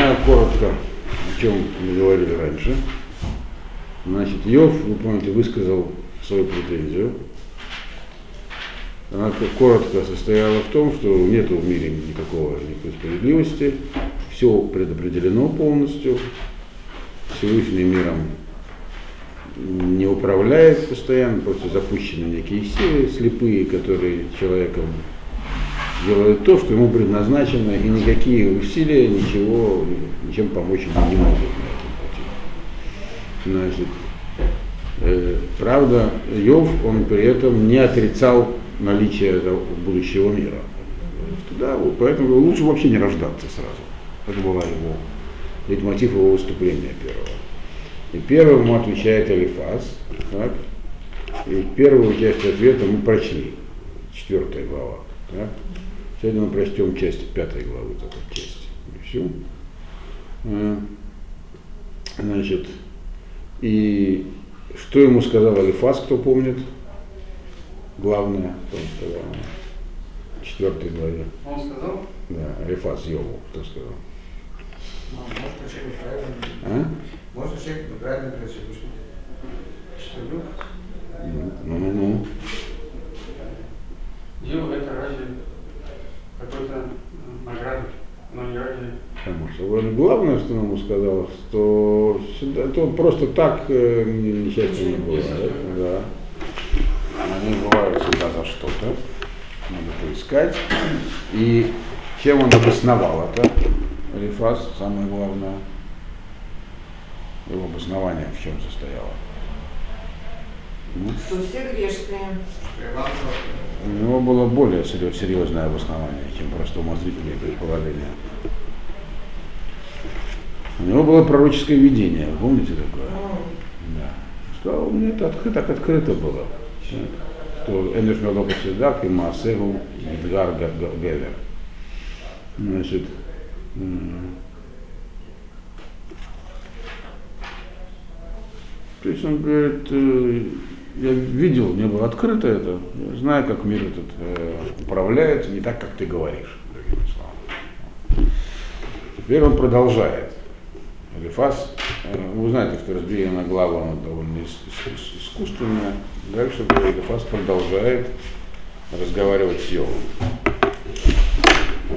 Напоминаю коротко, о чем мы говорили раньше. Значит, Йов, вы помните, высказал свою претензию. Она коротко состояла в том, что нет в мире никакого никакой справедливости, все предопределено полностью, Всевышний миром не управляет постоянно, просто запущены некие силы слепые, которые человеком делают то, что ему предназначено, и никакие усилия ничего, ничем помочь ему не могут на этом пути. Значит, э, правда, Йов, он при этом не отрицал наличие будущего мира. Да, поэтому лучше вообще не рождаться сразу. Это была его, ведь мотив его выступления первого. И первому отвечает Алифас. Так? И первую часть ответа мы прочли. Четвертая глава. Так? Сегодня мы прочтем часть пятой главы, только часть. И все. А, значит, и что ему сказал Алифас, кто помнит? Главное, что он сказал в четвертой главе. Он сказал? Да, Алифас Йову, кто сказал? Ну, может, человек правильно. А? Можно человек неправильно просит, что люк? Ну, ну, ну. Дело это ради какой-то награды, но не ради... Вот главное, что он ему сказал, что сюда, это просто так э, несчастье не бывает. Да. Они бывают всегда за что-то. Надо поискать. И чем он обосновал это? Алифас, самое главное его обоснование в чем состояло. Ну? Что все грешные. У него было более серьезное обоснование, чем просто умозрительные предположения. У него было пророческое видение, помните такое? Да. Что у меня это открыто, так открыто было. Что Энеш Мелопа Седак и Маасегу Эдгар Гевер. Значит, То есть он говорит, э, я видел, мне было открыто это, я знаю, как мир этот э, управляется, не так, как ты говоришь, другими словами. Теперь он продолжает. Элифас, э, вы знаете, что разбиение на главу оно довольно искусственное. Дальше Элифас продолжает разговаривать с Йовом.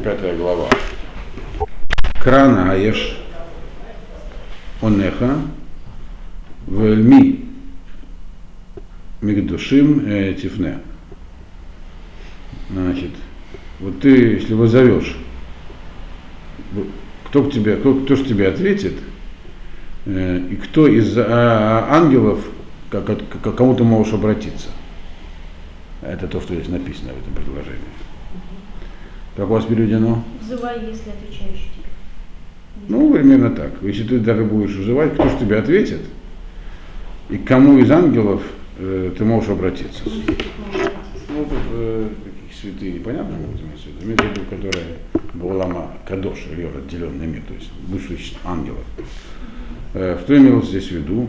Пятая глава. Крана Аеш Онеха Вельми Мигдушим э, Тифне. Значит, вот ты, если вызовешь, кто, к тебе, кто, кто же тебе ответит, и кто из а, ангелов, как, к кому ты можешь обратиться. Это то, что здесь написано в этом предложении. Как у вас переведено? Взывай, если отвечаешь тебе. Ну, примерно так. Если ты даже будешь вызывать, кто же тебе ответит? и к кому из ангелов э, ты можешь обратиться. Ну, тут э, какие святые, непонятно, могут иметь в виду, имеется в виду, которые Балама Кадош, или отделенный мир, то есть высших ангелов. Э, что имелось здесь в виду?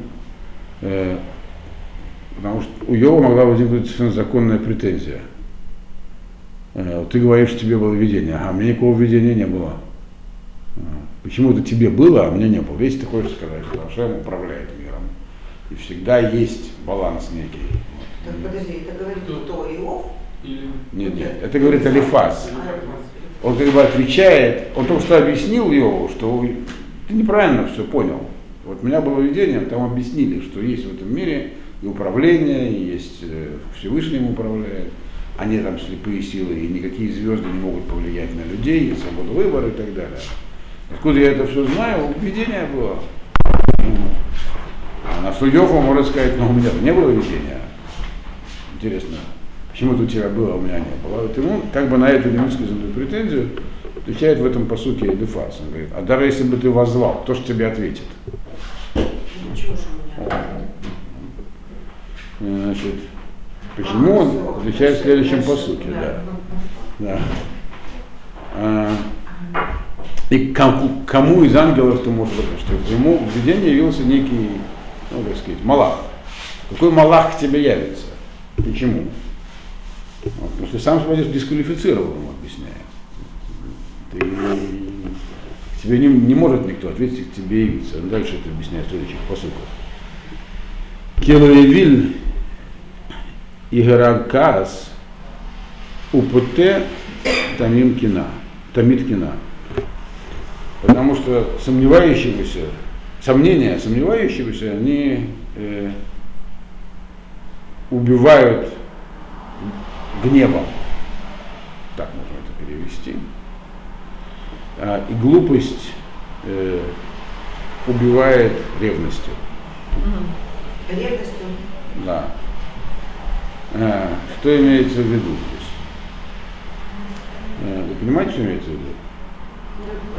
Э, потому что у Йова могла возникнуть совершенно законная претензия. Э, ты говоришь, что тебе было видение, а мне никакого видения не было. Э, почему это тебе было, а мне не было? Весь ты хочешь сказать, что Ашем управляет миром. И всегда есть баланс некий. Так подожди, это говорит кто, Иов? Нет, нет, это говорит Алифас. Он как бы отвечает, он только что объяснил Иову, что ты неправильно все понял. Вот у меня было видение, там объяснили, что есть в этом мире и управление, и есть э, Всевышним управляет, они там слепые силы, и никакие звезды не могут повлиять на людей, и свободу выбора и так далее. Откуда я это все знаю, видение было. А на Судьеву можно сказать, но у меня не было видения. Интересно, почему-то у тебя было, а у меня не было. Вот ему как бы на эту невысказанную претензию отвечает в этом посуке Эдефас. Он говорит, а даже если бы ты возвал, кто же тебе ответит? Значит, почему он отвечает в следующем посуке, да. да. А, и кому, кому из ангелов ты можешь сказать, что ему в видении явился некий ну, так сказать, Малах. Какой Малах к тебе явится? Почему? Потому что сам себя дисквалифицировал, ему объясняет. Ты, тебе не, не может никто ответить, к тебе явиться. Он дальше это объясняет в следующих посылках. Келуевиль Игаракас УПТ Тамим Кина. Тамит Кина. Потому что сомневающегося, сомнения сомневающегося, они э, убивают гневом. Так можно это перевести. А, и глупость э, убивает ревностью. Ревностью. Да. А, что имеется в виду здесь? А, вы понимаете, что имеется в виду?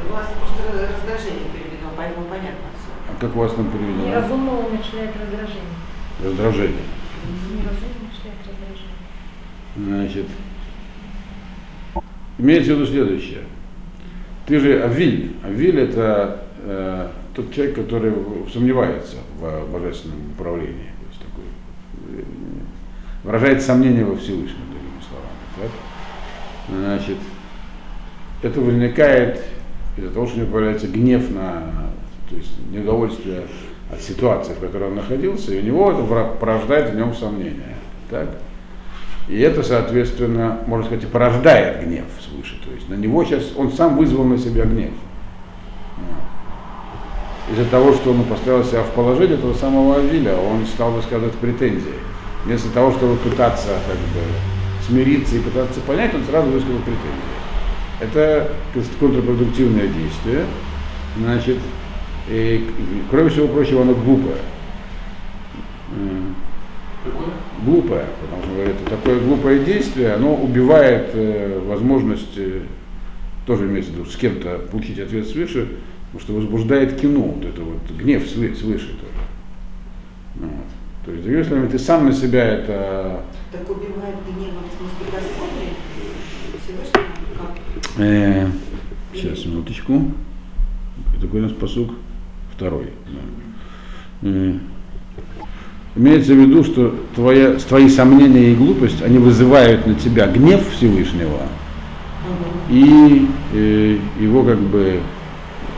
У вас просто раздражение переведено, поэтому понятно все. А как у вас там переведено? Неразумно умерщвляет раздражение. Раздражение. Неразумно умерщвляет раздражение. Значит, имеется в виду следующее. Ты же Авиль. Авиль это э, тот человек, который сомневается в божественном управлении. То есть такой, э, выражает сомнение во Всевышнем, другими словами. Так? Значит, это возникает из-за того, что у него появляется гнев на, то есть неудовольствие от ситуации, в которой он находился, и у него это порождает в нем сомнения. Так? И это, соответственно, можно сказать, и порождает гнев свыше. То есть на него сейчас, он сам вызвал на себя гнев. Из-за того, что он поставил себя в положение этого самого Авиля, он стал высказывать претензии. Вместо того, чтобы пытаться как бы, смириться и пытаться понять, он сразу высказал претензии. Это контрпродуктивное действие. Значит, и, кроме всего прочего, оно глупое. Какое? глупое, потому что говорит, такое глупое действие, оно убивает э, возможность, э, тоже имеется в виду, с кем-то получить ответ свыше, потому что возбуждает кино, вот это вот гнев свы- свыше тоже. Вот. То есть, другими словами, ты сам на себя это Так убивает гневом, в смысле? Всевышнего? Как? Э, сейчас, минуточку. Какой у нас посук? Второй. да. Имеется в виду, что твоя, твои сомнения и глупость, они вызывают на тебя гнев Всевышнего и э, его как бы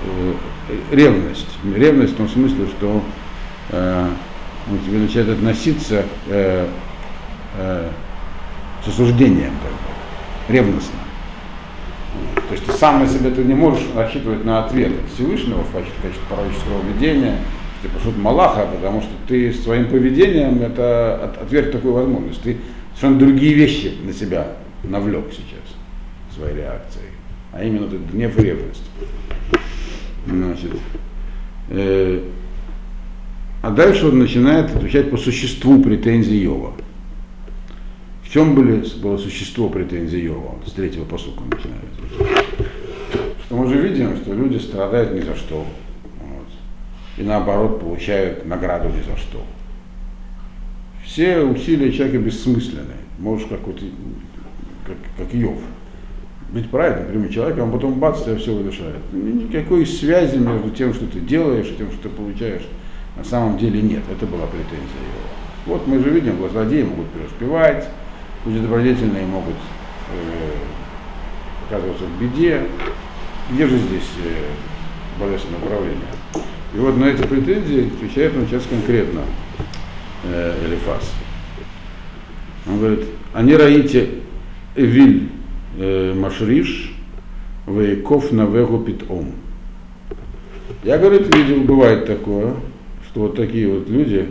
э, ревность. Ревность в том смысле, что э, он к тебе начинает относиться э, э, с осуждением, как бы, ревностно. То есть ты сам на себя ты не можешь рассчитывать на ответ от Всевышнего в качестве, в качестве пророческого видения, типа что Малаха, потому что ты своим поведением это от- отверг такую возможность. Ты совершенно другие вещи на себя навлек сейчас своей реакцией, а именно этот гнев и ревность. Значит, э, а дальше он начинает отвечать по существу претензий Йова. В чем были, было существо претензий Йова? С третьего посука начинается. Что мы же видим, что люди страдают ни за что. И наоборот получают награду ни за что. Все усилия человека бессмысленны. Можешь как, вот, как, как Йов. Быть праведным, прямым человеком, а потом бац, тебя все решает. Никакой связи между тем, что ты делаешь, и тем, что ты получаешь, на самом деле нет. Это была претензия Йова. Вот мы же видим, злодеи могут преуспевать, люди добродетельные могут э, оказываться в беде. Где же здесь э, божественное управление? И вот на эти претензии отвечает он сейчас конкретно э, Элифас. Он говорит, они раите Эвиль э, Машриш, Вейков на Вегу Питом. Я, говорит, видел, бывает такое, что вот такие вот люди,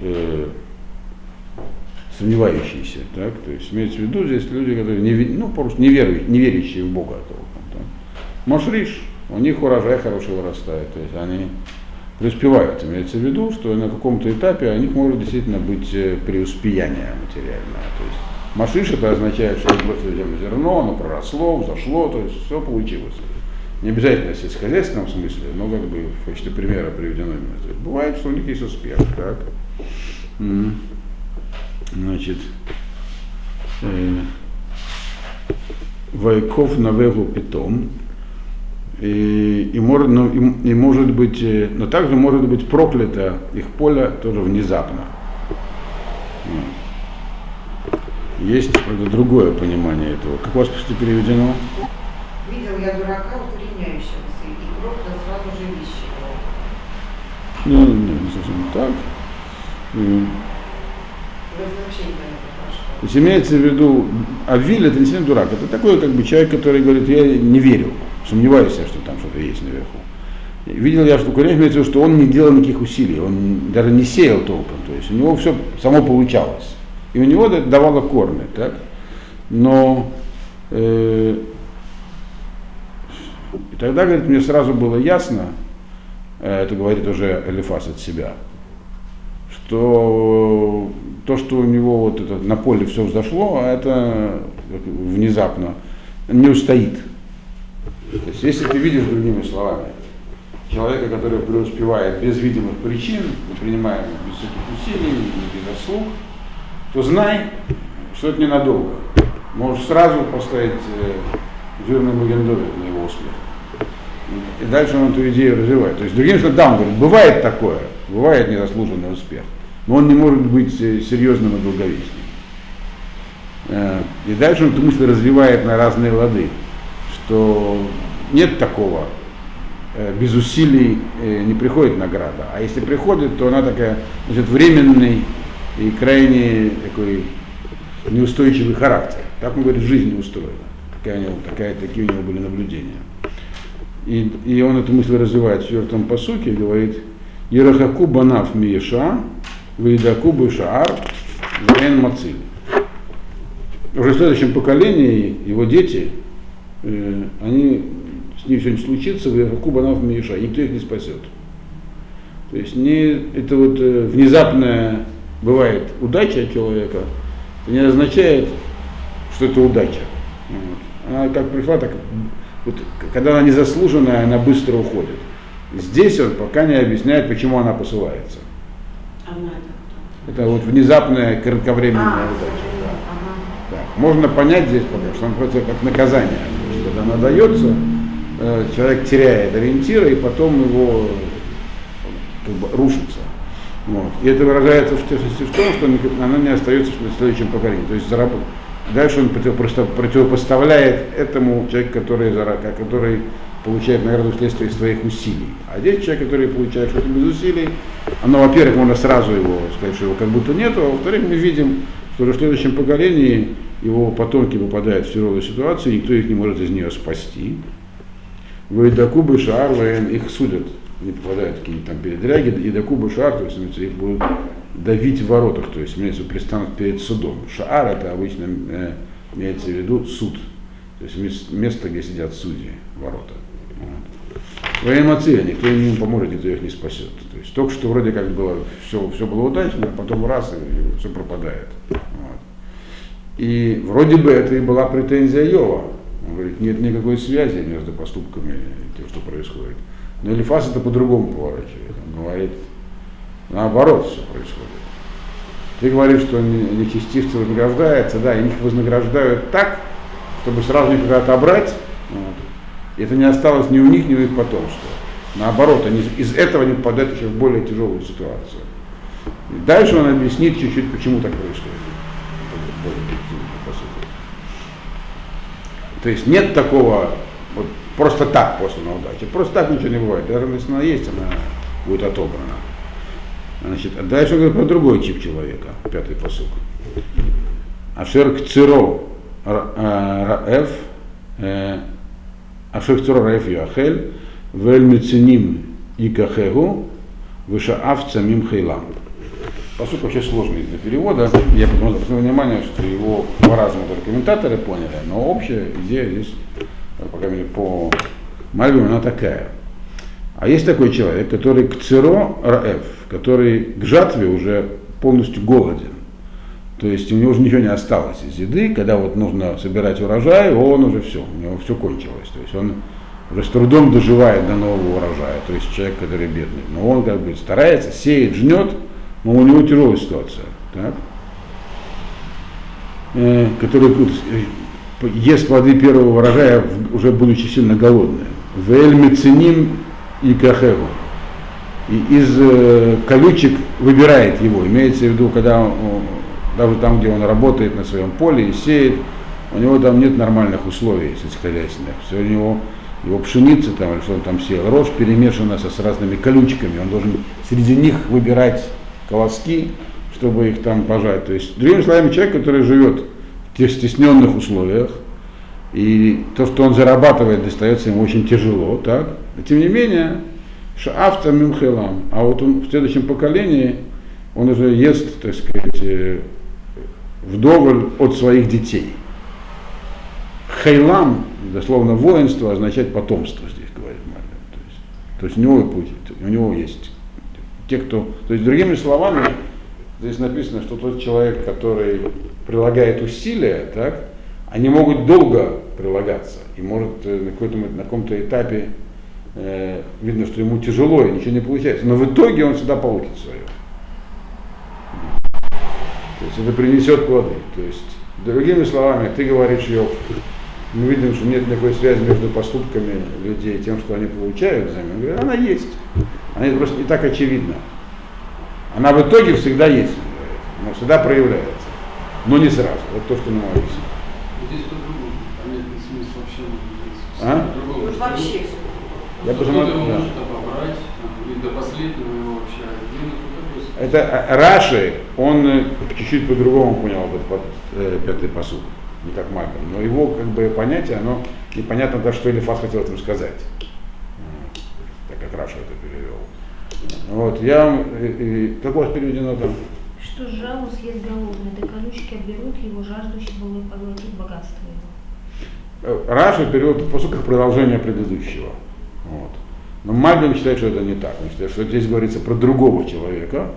э, сомневающиеся, так, то есть имеется в виду здесь люди, которые не, ну, просто не, верующие, не верящие в Бога. толком. Машриш, у них урожай хороший вырастает, то есть они преуспевают. Имеется в виду, что на каком-то этапе у них может действительно быть э, преуспеяние материальное. То есть машиш это означает, что бросили землю зерно, оно проросло, взошло, то есть все получилось. Не обязательно в сельскохозяйственном смысле, но как бы в качестве примера приведено именно. Бывает, что у них есть успех, так. Значит, э, Вайков на вегу питом, и, и, может, ну, и, и может быть, э, но также может быть проклято их поле тоже внезапно. Есть, правда, другое понимание этого. Как у вас просто переведено? Видел я дурака, укореняющегося, и сразу же вещи. Ну, не, не совсем так. То есть имеется в виду, Авиль это не сильно дурак, это такой как бы человек, который говорит, я не верю, сомневаюсь, я, что там что-то есть наверху. Видел я, что Курень имеется в виду, что он не делал никаких усилий, он даже не сеял толком, то есть у него все само получалось. И у него это давало корни, так? Но э, и тогда, говорит, мне сразу было ясно, э, это говорит уже Элифас от себя, что то, что у него вот это на поле все взошло, а это внезапно не устоит. То есть, если ты видишь другими словами человека, который преуспевает без видимых причин, не принимая без всяких усилий, без заслуг, то знай, что это ненадолго. Можешь сразу поставить э, жирный магендовик на его успех. И дальше он эту идею развивает. То есть, другим словом, да, он говорит, бывает такое, бывает незаслуженный успех, но он не может быть э, серьезным и долговечным. Э, И дальше он эту мысль развивает на разные лады, что нет такого, э, без усилий э, не приходит награда, а если приходит, то она такая, значит, временный и крайне такой неустойчивый характер. Так он говорит, жизнь не устроена. Такая, у него, такая, такие у него были наблюдения. И, и он эту мысль развивает в четвертом посуке говорит, Ерахаку банав миеша, Вейдаку бышаар, вен мациль. Уже в следующем поколении его дети, э, они, с ним что-нибудь случится, Вейдаку банав миеша, и никто их не спасет. То есть не, это вот э, внезапная бывает удача человека, это не означает, что это удача. Вот. Она как пришла, так вот, когда она незаслуженная, она быстро уходит. Здесь он пока не объясняет, почему она посылается. Она это кто? Это вот внезапная кратковременная А, удача. да. ага. Так, можно понять здесь пока, что он просто как наказание. Когда она дается, человек теряет ориентира и потом его как бы, рушится. Вот. И это выражается в в том, что он- она не остается в следующем поколении. То есть зараб- дальше он противопоставляет этому человеку, который, который получает награду вследствие своих усилий. А здесь человек, который получает что-то без усилий, оно, во-первых, можно сразу его сказать, что его как будто нету, а во-вторых, мы видим, что в следующем поколении его потомки попадают в тяжелую ситуацию, никто их не может из нее спасти. Вайдакубы Шаар, воен, их судят, они попадают какие-нибудь там передряги, и Дакубы Шаар, то есть их будут давить в воротах, то есть имеется, предстанут перед судом. Шаар это обычно э, имеется в виду суд, то есть мес- место, где сидят судьи, ворота. Вот. Военмация, никто им не поможет, никто их не спасет. То есть только что вроде как было, все, все было удачно, а потом раз и все пропадает. Вот. И вроде бы это и была претензия Йова. Он говорит, нет никакой связи между поступками и тем, что происходит. Но Элифас это по-другому поворачивает. Он говорит, наоборот все происходит. Ты говоришь, что не- нечестивцы вознаграждаются, да, и их вознаграждают так, чтобы сразу их отобрать. Вот. Это не осталось ни у них, ни у их потомства. Наоборот, они из- этого они попадают еще в более тяжелую ситуацию. И дальше он объяснит чуть-чуть, почему так происходит. Более по сути. То есть нет такого вот, просто так после неудачи. Просто так ничего не бывает. Даже если она есть, она будет отобрана. Значит, а дальше он говорит про другой тип человека, пятый посук. Ашер кциро ра- э, раэф, э, ашер кциро раэф яхель, вель мециним икахегу, вышаав цамим хейлам. Посук вообще сложный для перевода. Я обратил внимание, что его по-разному только комментаторы поняли, но общая идея здесь, э, по крайней мере, по Мальбиму, она такая. А есть такой человек, который к циро раэф, который к жатве уже полностью голоден. То есть у него уже ничего не осталось из еды, когда вот нужно собирать урожай, он уже все, у него все кончилось. То есть он уже с трудом доживает до нового урожая, то есть человек, который бедный. Но он как бы старается, сеет, жнет, но у него тяжелая ситуация. Так? Э, который тут э, ест плоды первого урожая, уже будучи сильно голодным. Вель меценим и кахеву. И из э, колючек выбирает его. Имеется в виду, когда он, даже там, где он работает на своем поле и сеет, у него там нет нормальных условий сельскохозяйственных. Все у него его пшеница там, или что он там сел, рожь перемешана со, с разными колючками, он должен среди них выбирать колоски, чтобы их там пожать. То есть, другими словами, человек, который живет в тех стесненных условиях, и то, что он зарабатывает, достается ему очень тяжело, так? Но, тем не менее, шафта мимхелам, а вот он в следующем поколении, он уже ест, так сказать, э, вдоволь от своих детей. Хейлам, дословно воинство, означает потомство здесь, говорит Мальбим. То есть, то есть у него путь, у него есть те, кто. То есть, другими словами, здесь написано, что тот человек, который прилагает усилия, так, они могут долго прилагаться. И может э, на, на каком-то этапе э, видно, что ему тяжело и ничего не получается. Но в итоге он всегда получит свое. То есть это принесет плоды. То есть, другими словами, ты говоришь, Йов, мы видим, что нет никакой связи между поступками людей и тем, что они получают взамен. Она есть. Она просто не так очевидна. Она в итоге всегда есть. Она всегда проявляется. Но не сразу. Вот то, что нам написано. Здесь по-другому. Понятный смысл вообще. А? По-другому. Вот вообще все. Я Кто-то посмотрю, его да. может обобрать, там, и до последнего его вообще. Это Это э, Раши, он э, чуть-чуть по-другому понял этот под- э, пятый пасук, не как Мальбим. Но его как бы понятие, оно непонятно даже, что Элифас хотел этим сказать. Так как Раши это. Вот, я, вам, э, э, как у вас переведено там? Что жало съест голодный, да колючки оберут его, жаждущий был и поглотит богатство его. Э, Раши перевел этот пасук как продолжение предыдущего. Вот. Но Мальбим считает, что это не так. Он считает, что здесь говорится про другого человека.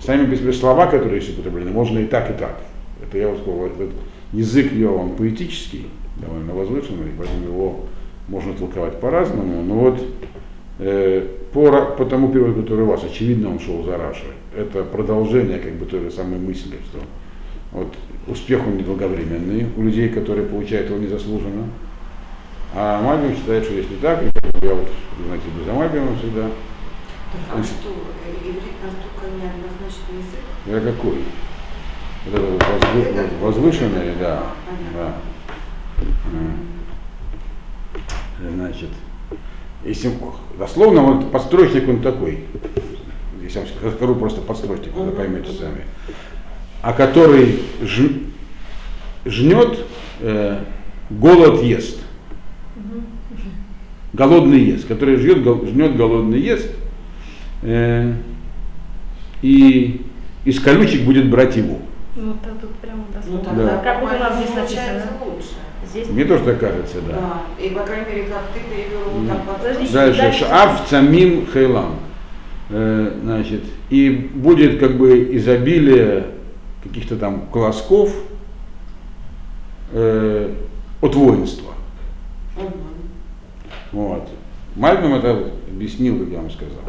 Сами по себе слова, которые здесь употреблены, можно и так, и так. Это я вот сказал, этот язык ее, он поэтический, довольно возвышенный, поэтому его можно толковать по-разному. Но вот э, по, по тому переводу, который у вас, очевидно, он шел за Рашей. Это продолжение как бы той же самой мысли, что вот успех он недолговременный у людей, которые получают его незаслуженно. А Мальбим считает, что если так, и как бы я вот, знаете, иду за Мальбимом всегда, А что, иврит настолько неоднозначный язык? я какой? Вот это вот возвы- вот возвышенный, да. да. М. Значит, если дословно, вот подстрочник он такой. Если я вам скажу просто подстрочник, вы поймете сами. А который ж- жнет, э, голод ест. Голодный ест, который жнет, жнет голодный ест, э, и из колючек будет брать его. Ну, то тут прямо Ну дословно. Да. Как вот у нас здесь написано. лучше. Здесь Мне тоже так кажется, да. Да. И, по крайней мере, как ты перевел, так вот. Подожди. Дальше. Дальше. Шаав хейлам. Э, значит, и будет как бы изобилие каких-то там колосков э, от воинства. Мгм. Вот. Мальбим это объяснил, как я вам сказал.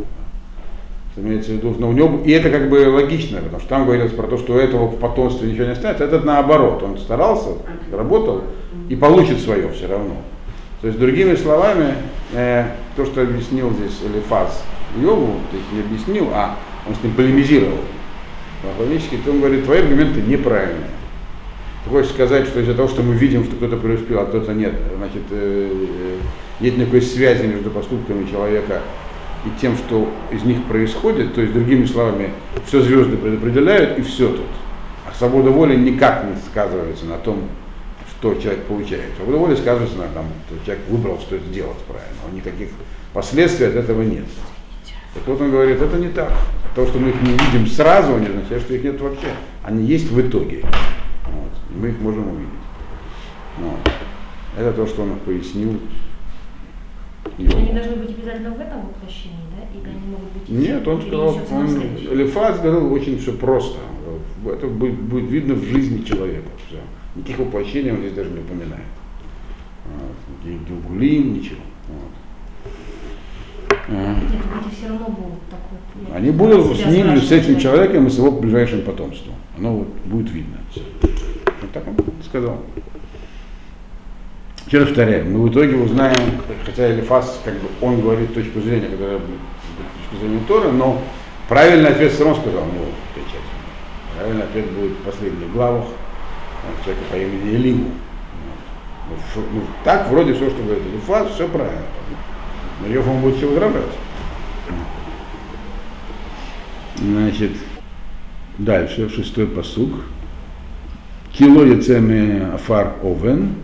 Что имеется в виду, но у него, и это как бы логично, потому что там говорилось про то, что у этого в потомстве ничего не останется, этот наоборот, он старался, работал и получит свое все равно. То есть, другими словами, э, то, что объяснил здесь Элифаз Йову, то есть не объяснил, а он с ним полемизировал. То он говорит, твои аргументы неправильные. Ты хочешь сказать, что из-за того, что мы видим, что кто-то преуспел, а кто-то нет, значит, э, э, нет никакой связи между поступками человека и тем, что из них происходит, то есть, другими словами, все звезды предопределяют, и все тут. А свобода воли никак не сказывается на том, что человек получает. Свобода воли сказывается на том, что человек выбрал, что сделать правильно. А никаких последствий от этого нет. Так вот он говорит, это не так. То, что мы их не видим сразу, не означает, что их нет вообще. Они есть в итоге. Вот. И мы их можем увидеть. Вот. Это то, что он пояснил. Они должны быть обязательно в этом воплощении, да? Или они могут быть... Нет, он сказал, он? Элифаз говорил очень все просто. Это будет, будет видно в жизни человека. Все. Никаких воплощений он здесь даже не упоминает. Вот. Ничего. Вот. А. Эти дети все равно будут такой... Они будут с ним, с этим человеком и с его ближайшим потомством. Оно вот будет видно. Вот так он сказал. Еще раз повторяю, мы в итоге узнаем, хотя Элифас, как бы, он говорит точку зрения, которая будет точку зрения Торы, но правильный ответ все равно сказал, ну, окончательно. Правильный ответ будет в последних главах человека по имени Элигу. Ну, ф- ну, так вроде все, что говорит Элифаз, все правильно. Но Йов он будет все возражать. Значит, дальше, шестой посук. Кило яцеме афар овен,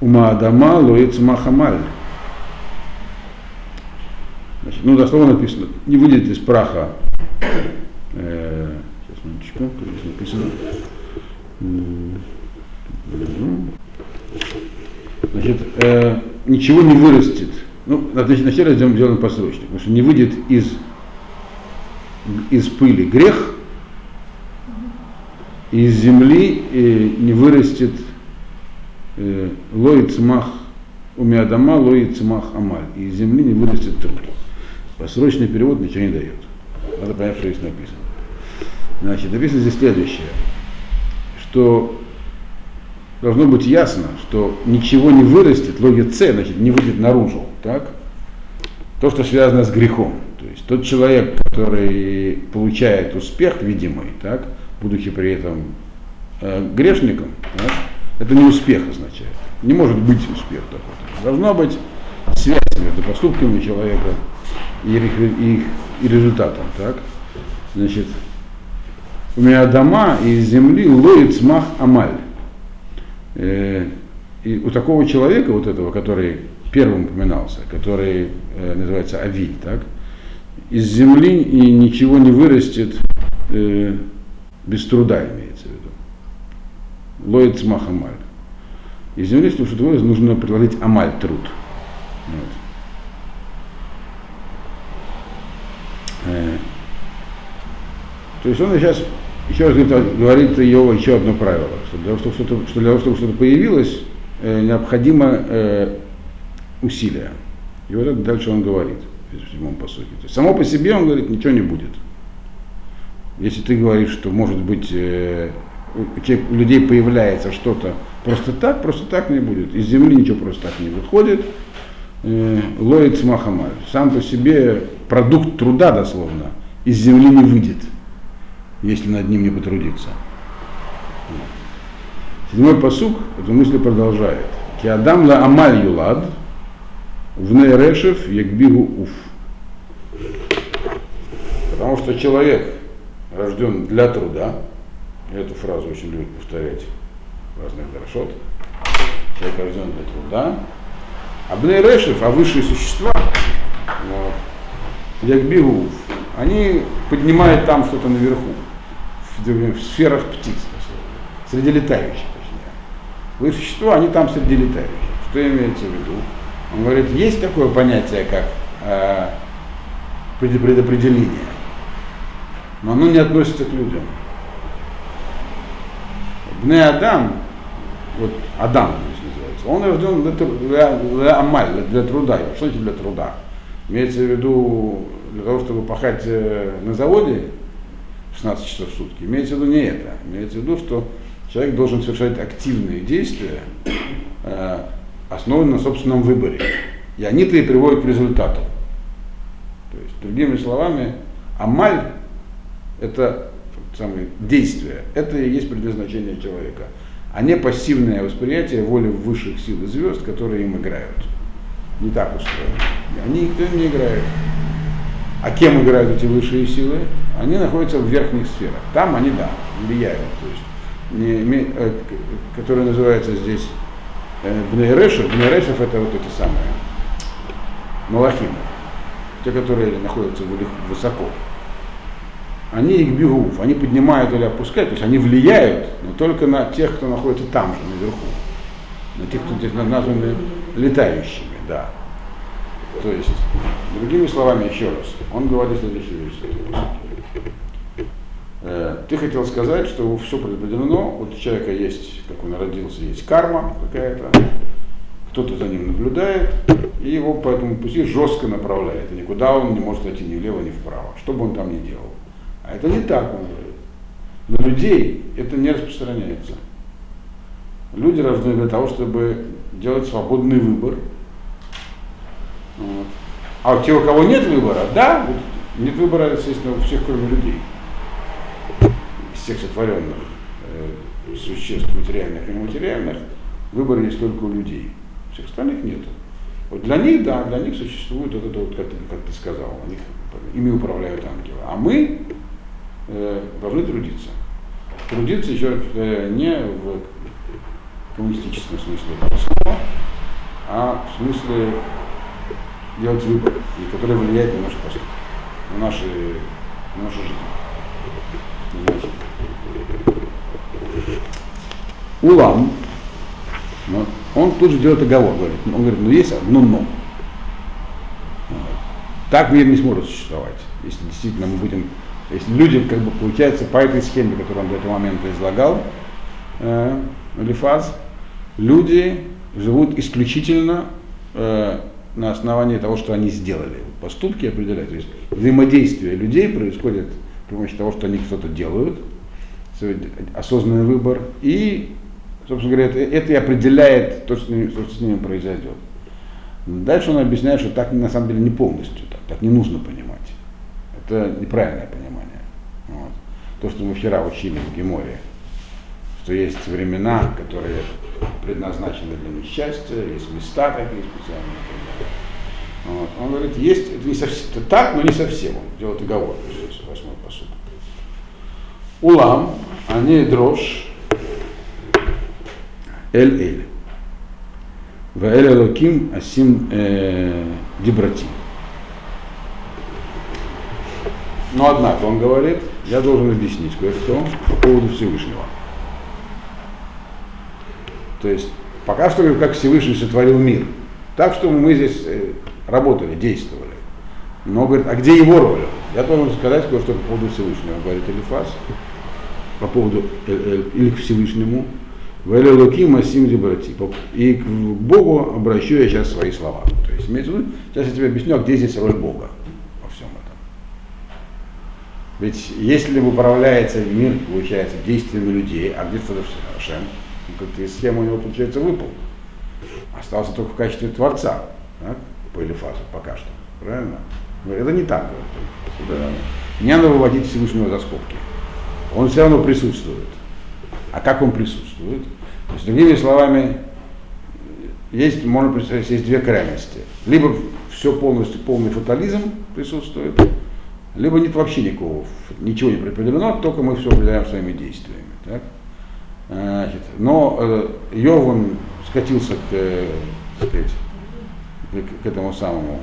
ума адама лоец махамаль. Значит, ну, дословно написано, не выйдет из праха, э, сейчас, минуточку, здесь написано. Значит, э, ничего не вырастет. Ну, значит, вначале сделаем, сделаем посрочно, потому что не выйдет из, из пыли грех, из земли э, не вырастет э, лой цмах умиадама, лой цмах амаль. И из земли не вырастет труд. Посрочный перевод ничего не дает. Надо понять, что здесь написано. Значит, написано здесь следующее, что должно быть ясно, что ничего не вырастет, логия С, значит, не выйдет наружу, так? То, что связано с грехом. То есть тот человек, который получает успех видимый, так, будучи при этом э, грешником, так, это не успех означает. Не может быть успех такой. Должна быть связь между поступками человека и, их, и, и результатом. Так? Значит, у меня дома из земли лоит смах амаль. Э, и у такого человека, вот этого, который первым упоминался, который э, называется Авиль, так, из земли и ничего не вырастет э, без труда, имеется в виду. Лоит смах амаль. Из земли, чтобы что такое, нужно приложить амаль труд. Вот. То есть он сейчас еще раз говорит, Иова еще одно правило, что для того, чтобы что-то, что для того, чтобы что-то появилось, э, необходимо э, усилие. И вот это дальше он говорит в седьмом посуке. То есть само по себе он говорит, ничего не будет. Если ты говоришь, что может быть э, у, людей появляется что-то просто так, просто так не будет. Из земли ничего просто так не выходит. Э, лоит смахамаль. Сам по себе продукт труда дословно из земли не выйдет, если над ним не потрудиться. Седьмой посук эту мысль продолжает. Киадам ла амаль юлад, в нейрешев ягбигу уф. Потому что человек рожден для труда, эту фразу очень любят повторять в разных дрошот, человек рожден для труда, а бнейрешев, а высшие существа, вот, ягбигу уф, они поднимают там что-то наверху, в, сферах птиц, среди летающих, точнее. Высшие существа, они там среди летающих. Что имеется в виду? Он говорит, есть такое понятие, как э, пред- предопределение, но оно не относится к людям. Бне Адам, вот Адам называется, он рожден для, для, амаль, для, труда. Что это для труда? Имеется в виду для того, чтобы пахать э, на заводе 16 часов в сутки. Имеется в виду не это. Имеется в виду, что человек должен совершать активные действия, э, основанные на собственном выборе. И они-то и приводят к результату. То есть, другими словами, амаль – это самое действие, это и есть предназначение человека, а не пассивное восприятие воли высших сил и звезд, которые им играют. Не так устроено. Они никто не играет. А кем играют эти высшие силы? Они находятся в верхних сферах. Там они, да, влияют. То есть, не, э, которые называются здесь э, Бнейрешев. Бнейрешев это вот эти самые Малахим. Те, которые находятся высоко. Они их бегув, они поднимают или опускают, то есть они влияют, но только на тех, кто находится там же, наверху. На тех, кто здесь названы летающими, да. То есть, другими словами, еще раз, он говорит следующую вещь. Э, Ты хотел сказать, что все предопределено, вот у человека есть, как он родился, есть карма какая-то, кто-то за ним наблюдает, и его по этому пути жестко направляет, и никуда он не может идти ни влево, ни вправо, что бы он там ни делал. А это не так, он говорит. На людей это не распространяется. Люди рождены для того, чтобы делать свободный выбор. Вот. А у тех, у кого нет выбора, да, нет выбора, естественно, у всех, кроме людей, всех сотворенных э, существ, материальных и нематериальных, выбор есть только у людей. Всех остальных нет. Вот для них, да, для них существует вот это вот, как, ты- как ты сказал, у ими управляют ангелы. А мы э, должны трудиться. Трудиться, еще раз повторяю, не в коммунистическом смысле этого слова, а в смысле делать выбор, и который влияет на наши поступки, на, наши, на нашу жизнь. Улам, но он тут же делает оговор, говорит, он говорит, ну есть одно но. Так мир не сможет существовать, если действительно мы будем, если люди, как бы получается, по этой схеме, которую он до этого момента излагал, э, Элифаз, люди живут исключительно э, на основании того, что они сделали. Поступки определяют. То есть взаимодействие людей происходит при помощи того, что они что-то делают, осознанный выбор, и, собственно говоря, это, это и определяет то, что с, ними, то, что с ними произойдет. Дальше он объясняет, что так на самом деле не полностью, так, так не нужно понимать. Это неправильное понимание. Вот. То, что мы вчера учили в Геморе, что есть времена, которые предназначены для несчастья, есть места такие специальные. Вот. Он говорит, есть, это не совсем, это так, но не совсем. Он делает оговор, здесь, восьмой посуд. Улам, они дрожь, эль-эль. Ваэль Элоким Асим э, Дибрати. Но однако он говорит, я должен объяснить кое-что по поводу Всевышнего. То есть пока что как Всевышний сотворил мир. Так что мы здесь э, работали, действовали. Но говорит, а где его роль? Я должен сказать кое-что по поводу Всевышнего, говорит Элифас, по поводу или к Всевышнему. Вэле Луки Масим Дебрати. И к Богу обращу я сейчас свои слова. То есть, сейчас я тебе объясню, а где здесь роль Бога во всем этом. Ведь если управляется мир, получается, действиями людей, а где тогда Шем, ну, как схема у него, получается, выпал. Остался только в качестве Творца, так, по Элифазу, пока что. Правильно? Говорит, это не так. говорит. Да. Не надо выводить Всевышнего за скобки. Он все равно присутствует. А как он присутствует? То есть, другими словами, есть, можно представить, есть две крайности. Либо все полностью, полный фатализм присутствует, либо нет вообще никакого, ничего не предопределено, только мы все определяем своими действиями. Так? Значит, но э, Йов, он скатился к, э, сказать, к, к этому самому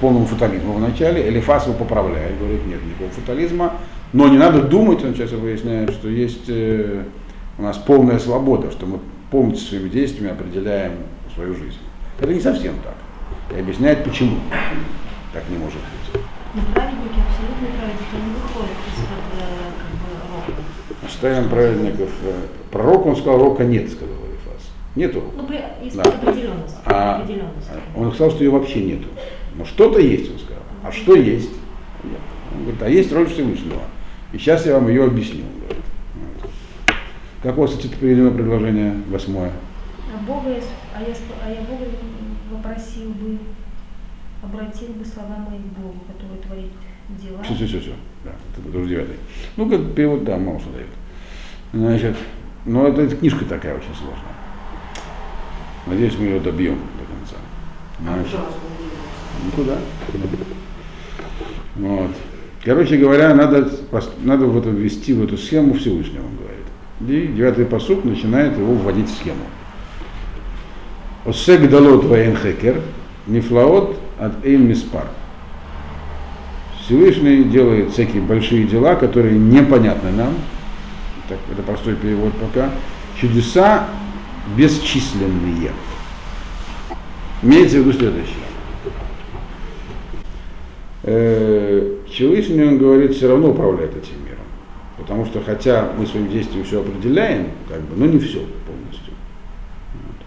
полному фатализму в начале, Элифас его поправляет, говорит, нет никакого фатализма, но не надо думать, он сейчас выясняет, что есть э, у нас полная свобода, что мы полностью своими действиями определяем свою жизнь. Это не совсем так. И объясняет, почему так не может быть. Но праведники, абсолютно праведники, они выходят из-под э, как бы, рока. Оставим праведников. э, Пророк, он сказал, рока нет, сказал Элифас. Нету. Ну, при, есть Да. определенность. А, определенность. Он сказал, что ее вообще нету. Но что-то есть, он сказал. А что есть? Нет. Он говорит, а есть роль Всевышнего. И сейчас я вам ее объясню. говорит. Как у вас это приведено предложение восьмое? А Бога, а я, а я Бога вопросил бы, обратил бы слова мои к Богу, который творит дела. Все, все, все, все. Да, это тоже девятый. Ну, как перевод, да, мало что дает. Значит, но это, эта книжка такая очень сложная. Надеюсь, мы ее добьем до конца. Значит, Никуда. Вот. Короче говоря, надо, надо в это ввести в эту схему Всевышнего, он говорит. И девятый посуд начинает его вводить в схему. Осек далот ваен хекер, нефлаот от эйн миспар. Всевышний делает всякие большие дела, которые непонятны нам. Так, это простой перевод пока. Чудеса бесчисленные. Имеется в виду следующее. Э, Всевышний, он говорит, все равно управляет этим миром. Потому что хотя мы своим действием все определяем, как бы, но не все полностью. Вот.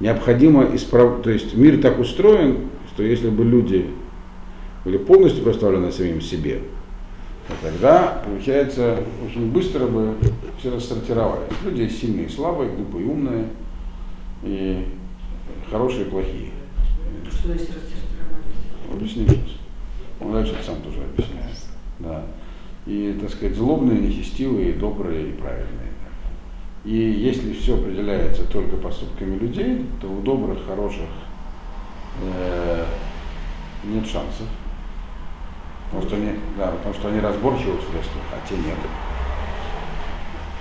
Необходимо исправить, то есть мир так устроен, что если бы люди были полностью представлены самим себе, то тогда, получается, очень быстро бы все рассортировали. Люди сильные и слабые, глупые и умные, и хорошие и плохие. Что есть рассортировались? Объясним сейчас. Он дальше сам тоже объясняет. Да. И, так сказать, злобные, нечестивые, добрые и праведные. И если все определяется только поступками людей, то у добрых, хороших э, нет шансов. Потому что, они, да, потому что они разборчивы в средствах, а те нет.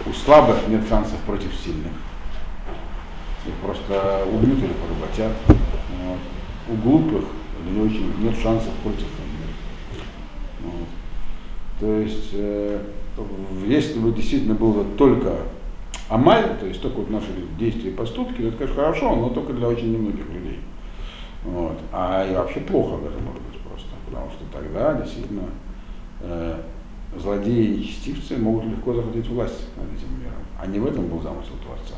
У слабых нет шансов против сильных. Их просто убьют или поработят. Вот. У глупых не очень нет шансов против них. Вот. То есть, э, если бы действительно было только амаль, то есть только вот наши действия и поступки, то это, конечно, хорошо, но только для очень немногих людей. Вот. А и вообще плохо даже может потому что тогда действительно э, злодеи и нечестивцы могут легко захватить власть над этим миром. А не в этом был замысел Творца.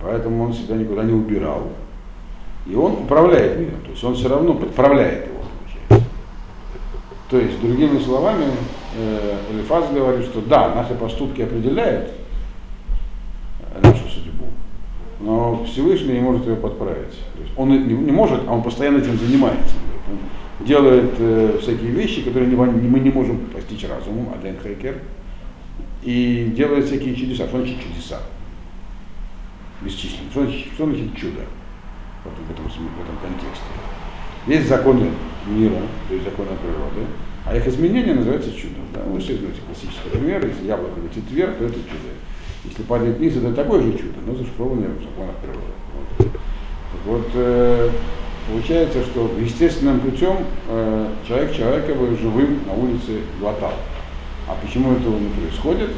Поэтому он себя никуда не убирал. И он управляет миром, то есть он все равно подправляет его, получается. То есть, другими словами, э, Элифаз говорит, что да, наши поступки определяют нашу судьбу, но Всевышний не может ее подправить. То есть он не, не может, а он постоянно этим занимается. Делает э, всякие вещи, которые не, мы не можем постичь разумом, Аден Хейкер, и делает всякие чудеса. Что значит чудеса? Бесчисленные. Что значит, что значит чудо вот в, этом, в этом контексте? Есть законы мира, то есть законы природы, а их изменение называется чудом. Да? Вы все знаете классический пример, если яблоко летит вверх, то это чудо. Если падает вниз, это такое же чудо, но зашифрованное в законах природы. Вот, вот э, получается, что естественным путем э, человек человека бы живым на улице глотал. А почему этого не происходит?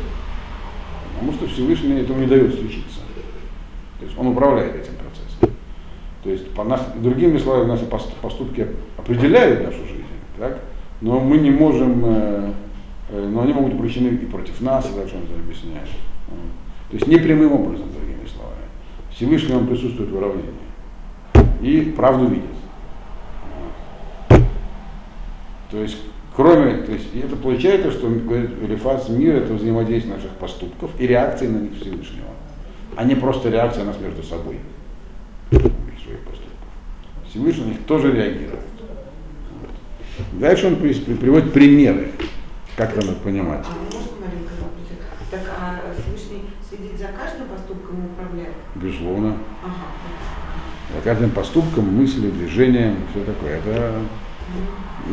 Потому что Всевышний этому не дает случиться. То есть он управляет этим процессом. То есть, по нас, другими словами, наши поступки определяют нашу жизнь, так? но мы не можем, э, э, но они могут быть обращены и против нас, и дальше он это объясняет. То есть не прямым образом, другими словами. Всевышний он присутствует в уравнении и правду видит. То есть, кроме, то есть это получается, что говорит Элифас, мир это взаимодействие наших поступков и реакции на них Всевышнего, а не просто реакция нас между собой своих поступков. Всевышний на них тоже реагирует. Дальше он приводит примеры, как надо понимать. А? Так а Всевышний следит за каждым поступком и управляет? Безусловно. Каждым поступком, мыслью, движением, все такое. Это,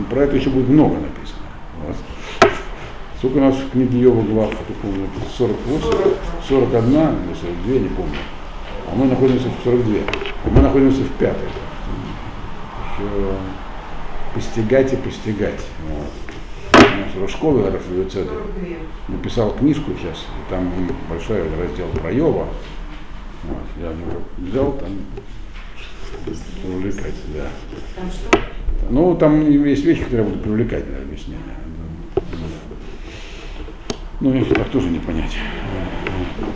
про это еще будет много написано. Вот. Сколько у нас в книге Йова глав, 48, 41 или 42, не помню. А мы находимся в 42. А мы находимся в пятой. Еще постигать и постигать. Вот. У нас Рожкова 42. написал книжку сейчас, там большой раздел про Йова. Вот, я взял, там привлекать, да. Там что? Ну, там есть вещи, которые будут привлекать для объяснения. Ну, их так тоже не понять.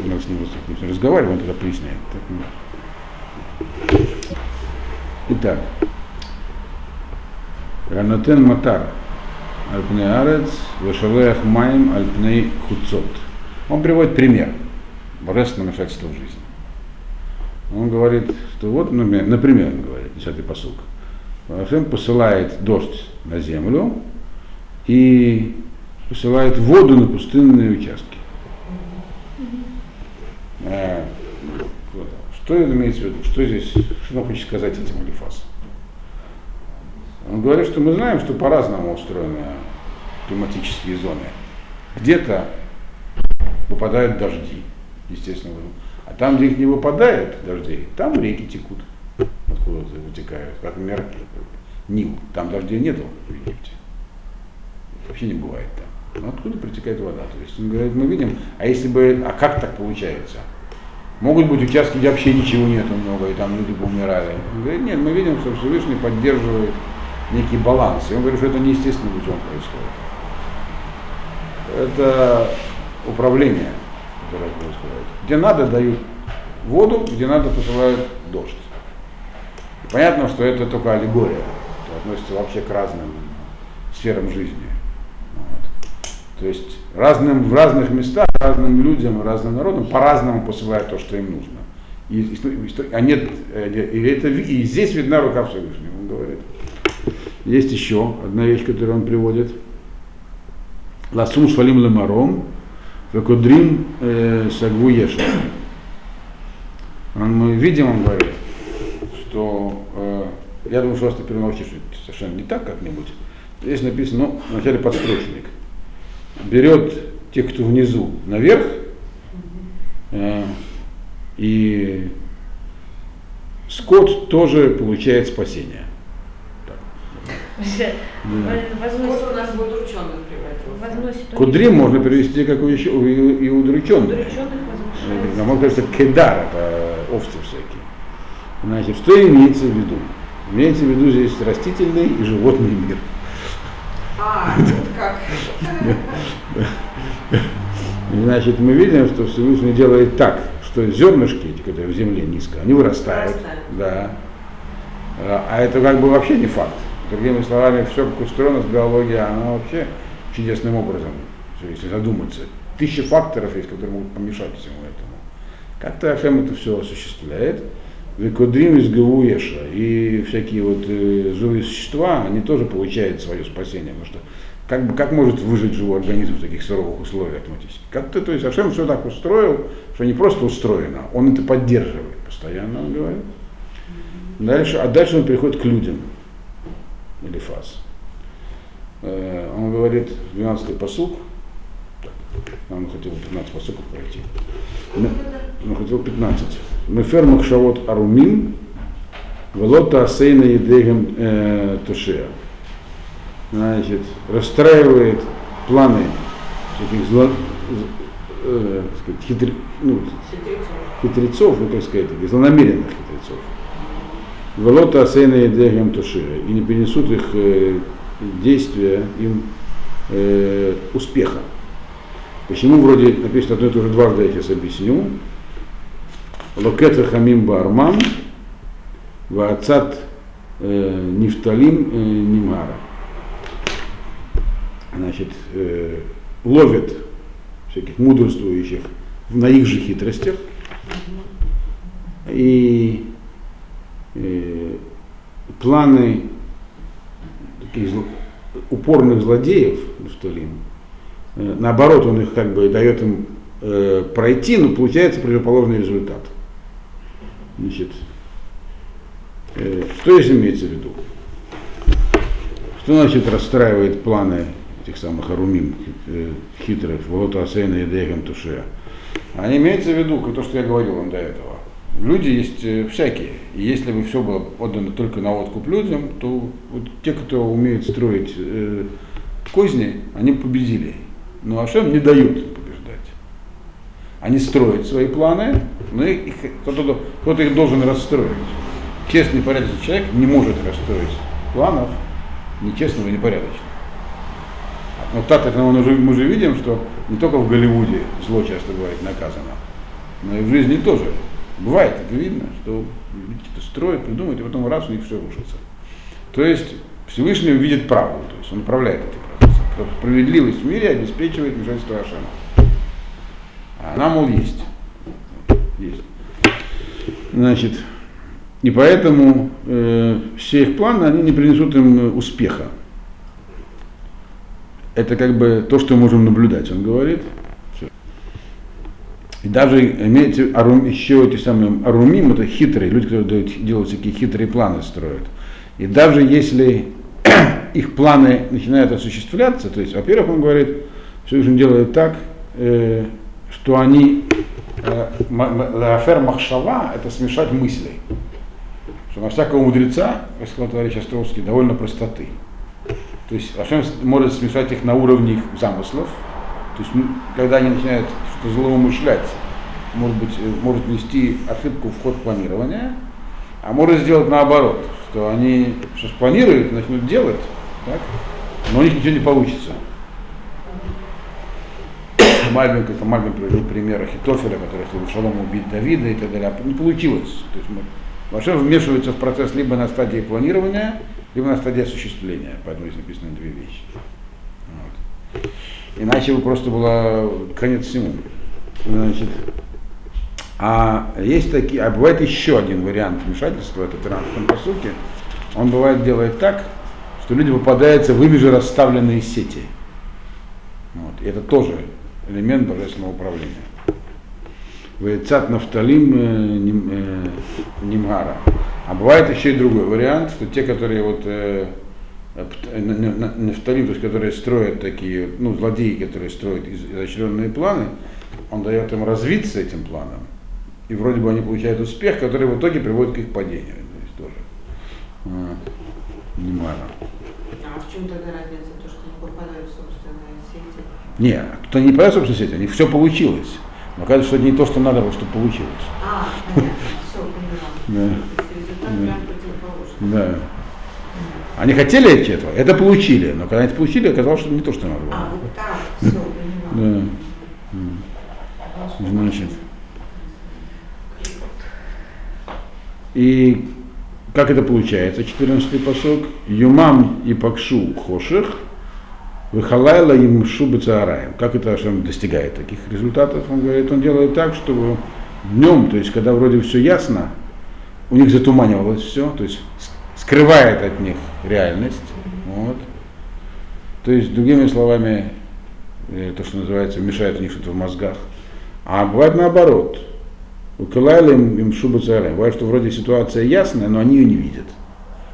Мы с ним разговариваем, тогда поясняет. Так. Итак, Ранатен Матар, Альпней Арец, Вашалеях Маем, Альпней Хуцот. Он приводит пример божественного вмешательства в жизнь. Он говорит, что вот, например, например он говорит, 10-й посук, Ашем посылает дождь на землю и посылает воду на пустынные участки. А, что это имеется в виду? Что здесь, что он хочет сказать этим Алифасом? Он говорит, что мы знаем, что по-разному устроены климатические зоны. Где-то выпадают дожди, естественно. А там, где их не выпадает дождей, там реки текут, откуда вытекают. Как, например, Нил. Там дождей нету в Египте. Вообще не бывает там. Но откуда притекает вода? То есть он говорит, мы видим, а если бы, а как так получается? Могут быть участки, где вообще ничего нету много, и там люди бы умирали. Он говорит, нет, мы видим, что Всевышний поддерживает некий баланс. И он говорит, что это неестественным путем происходит. Это управление, которое происходит. Где надо, дают воду, где надо, посылают дождь. И понятно, что это только аллегория, это относится вообще к разным сферам жизни. Вот. То есть разным, в разных местах, разным людям, разным народам по-разному посылают то, что им нужно. И, и, а нет, и, это, и здесь видна рука Всевышнего, он говорит. Есть еще одна вещь, которую он приводит. Ласум швалим лемаром, векудрим сагву еша. Мы видим, он говорит, что э, я думаю, что вас это переносишь совершенно не так как-нибудь. Здесь написано, ну, вначале подстрочник. Берет тех, кто внизу, наверх, э, и скот тоже получает спасение. Вот у нас в удрученных превратился. Кудрим можно перевести как у еще у- и удрученных. Удрученных. А можно кажется, кедар, это овцы всякие. Значит, что имеется в виду? Имеется в виду здесь растительный и животный мир. А, вот как. Значит, мы видим, что Всевышний делает так, что зернышки, эти, которые в земле низко, они вырастают. Вырастают. Да. А а это как бы вообще не факт. Другими словами, все, как устроена биология, она вообще чудесным образом, если задуматься. Тысячи факторов есть, которые могут помешать всему этому. Как-то Ашем это все осуществляет. Викодрим из Гавуеша и всякие вот э, живые существа, они тоже получают свое спасение. Потому что как, как может выжить живой организм в таких суровых условиях автоматически? Как-то, то есть Ашем все так устроил, что не просто устроено, он это поддерживает постоянно, он говорит. Дальше, а дальше он переходит к людям. Или фаз. Э, Он говорит, 12-й посук, так, нам хотел 15 посуков пройти. Мы- Он хотел 15. Мефер махшавот арумим, велота асейна едегем э, тушея. Значит, расстраивает планы всяких зло, э, сказать, хитр, ну, Хитрецов. ну как сказать, злонамеренных хитрецов. Волота Асейна и Дегем Тушира, и не перенесут их э, действия им э, успеха. Почему вроде написано одно и то же дважды, я сейчас объясню. Локет Хамим Бармам, Ваацат э, Нифталим э, Нимара. Значит, э, ловят всяких мудрствующих на их же хитростях и планы таких зло- упорных злодеев Нефталим, э, наоборот, он их как бы дает им э, пройти, но получается противоположный результат. Значит, э, что здесь имеется в виду? Что значит расстраивает планы этих самых арумим, э, хитрых, вот Асейна и Дегам Туше? А имеется в виду то, что я говорил вам до этого. Люди есть э, всякие. И если бы все было отдано только на откуп людям, то вот те, кто умеет строить э, козни, они победили. Но Ашем не дают побеждать. Они строят свои планы, но их, кто-то, кто-то их должен расстроить. Честный, порядочный человек не может расстроить планов нечестного и непорядочного. Но так как мы уже, мы уже видим, что не только в Голливуде зло часто бывает наказано, но и в жизни тоже. Бывает, это видно, что люди строят, придумывают, и потом раз у них все рушится. То есть Всевышний видит правду, то есть он управляет этим процессом. Справедливость в мире обеспечивает вмешательство Ашема. А она, мол, есть. Есть. Значит, и поэтому э, все их планы, они не принесут им э, успеха. Это как бы то, что мы можем наблюдать, он говорит. И даже имеете арум, еще эти самые арумим, это хитрые, люди, которые дают, делают всякие хитрые планы, строят. И даже если их планы начинают осуществляться, то есть, во-первых, он говорит, Всевышний делает так, э, что они э, лафер махшава это смешать мысли. Что на всякого мудреца, как сказал товарищ Островский, довольно простоты. То есть Ашем может смешать их на уровне их замыслов. То есть, когда они начинают злоумышлять, может быть, э, может внести ошибку в ход планирования, а может сделать наоборот, что они что спланируют, начнут делать, так, но у них ничего не получится. Мальбин, как Мальбин приводил пример Ахитофеля, который хотел Шалом убить Давида и так далее. Не получилось. То есть Машем вмешивается в процесс либо на стадии планирования, либо на стадии осуществления. Поэтому здесь написаны две вещи. Иначе бы просто было конец всему. Значит, а есть такие, а бывает еще один вариант вмешательства, это в 13 посуке. Он бывает делает так, что люди попадаются в ими же расставленные сети. Вот. И это тоже элемент божественного управления. Вейцат Нафталим э, э, Нимгара. А бывает еще и другой вариант, что те, которые вот э, э, пт- э, на- на- на- Нафталим, то есть которые строят такие, ну, злодеи, которые строят из- изощренные планы, он дает им развиться этим планом. И вроде бы они получают успех, который в итоге приводит к их падению. То есть тоже. А, Нимгара. А в чем тогда разница, то, что не попадают в собственные сети? Не, кто не появился в соцсети, у них все получилось. Но кажется, что это не то, что надо было, чтобы получилось. А, понятно, все, поняла. Да. Да. Они хотели этого, это получили, но когда они это получили, оказалось, что не то, что надо было. А, вот так, все, поняла. Да. М. Значит. И как это получается, 14-й посок? Юмам и пакшу хоших, выхалайла им шубы цаараем. Как это он достигает таких результатов? Он говорит, он делает так, чтобы днем, то есть когда вроде все ясно, у них затуманивалось все, то есть скрывает от них реальность. Вот. То есть, другими словами, э, то, что называется, мешает у них что-то в мозгах. А бывает наоборот. У Калайла им, им шуба царя. Бывает, что вроде ситуация ясная, но они ее не видят.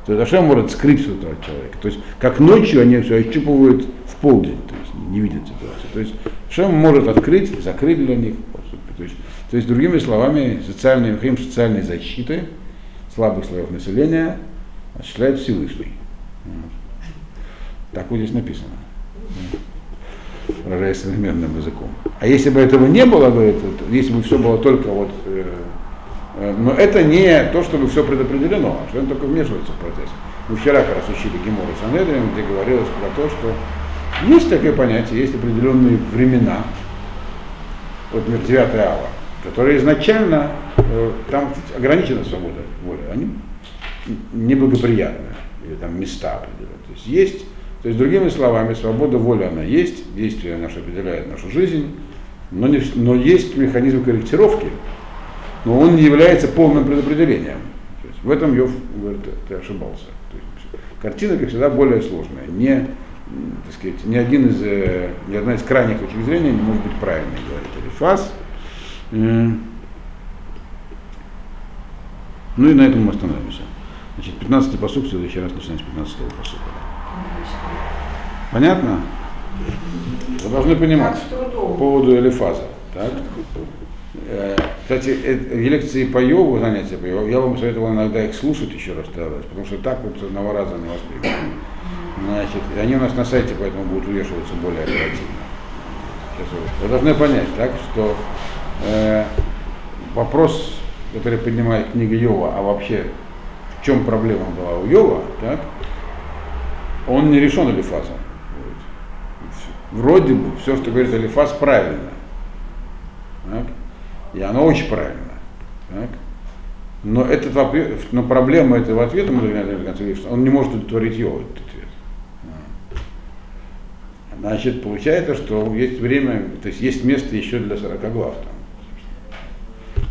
То есть Ашем может скрыть что-то от человека. То есть как ночью они все ощупывают в полдень, то есть не видят ситуацию. То есть Ашем может открыть, закрыть для них. То есть, то есть другими словами, социальные, механизм социальной защиты слабых слоев населения осуществляет Всевышний. Так вот здесь написано. Выражаясь современным языком. А если бы этого не было, говорит, если бы все было только вот, э, э, но это не то, чтобы все предопределено, а что он только вмешивается в процесс. Мы вчера как раз учили Гемора Санедрин, где говорилось про то, что есть такое понятие, есть определенные времена, вот например, 9 ава, которые изначально, э, там ограничена свобода воли, они неблагоприятны, или там места определенные. То есть есть то есть, другими словами, свобода воли она есть, действие наше определяет нашу жизнь, но, не, но есть механизм корректировки, но он не является полным предопределением. То есть, в этом Йов говорит, ты ошибался. То есть, картина, как всегда, более сложная. Не, так сказать, ни, один из, э, ни одна из крайних точек зрения не может быть правильной, говорит Элифаз. М. Ну и на этом мы остановимся. Значит, 15-й посук, в следующий раз начинаем с 15-го посука. Понятно? Вы должны понимать по поводу Элифаза. Так? Э, Кстати, э, лекции по Йову, занятия по Йову, я вам советовал иногда их слушать еще раз потому что так вот с одного раза не воспринимают. Значит, они у нас на сайте, поэтому будут увешиваться более оперативно. Вы должны понять, так, что э, вопрос, который поднимает книга Йова, а вообще в чем проблема была у Йова, так, он не решен Элифазом. Вот. Вроде бы все, что говорит Элифаз, правильно. Так? И оно очень правильно. Так? Но, этот, но проблема этого ответа, он не может удовлетворить его этот ответ. А. Значит, получается, что есть время, то есть есть место еще для 40 глав там.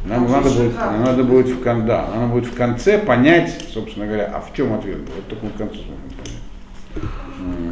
Нам надо будет, нам надо будет в конда, нам надо будет в конце понять, собственно говоря, а в чем ответ был. Вот в таком конце сможем понять.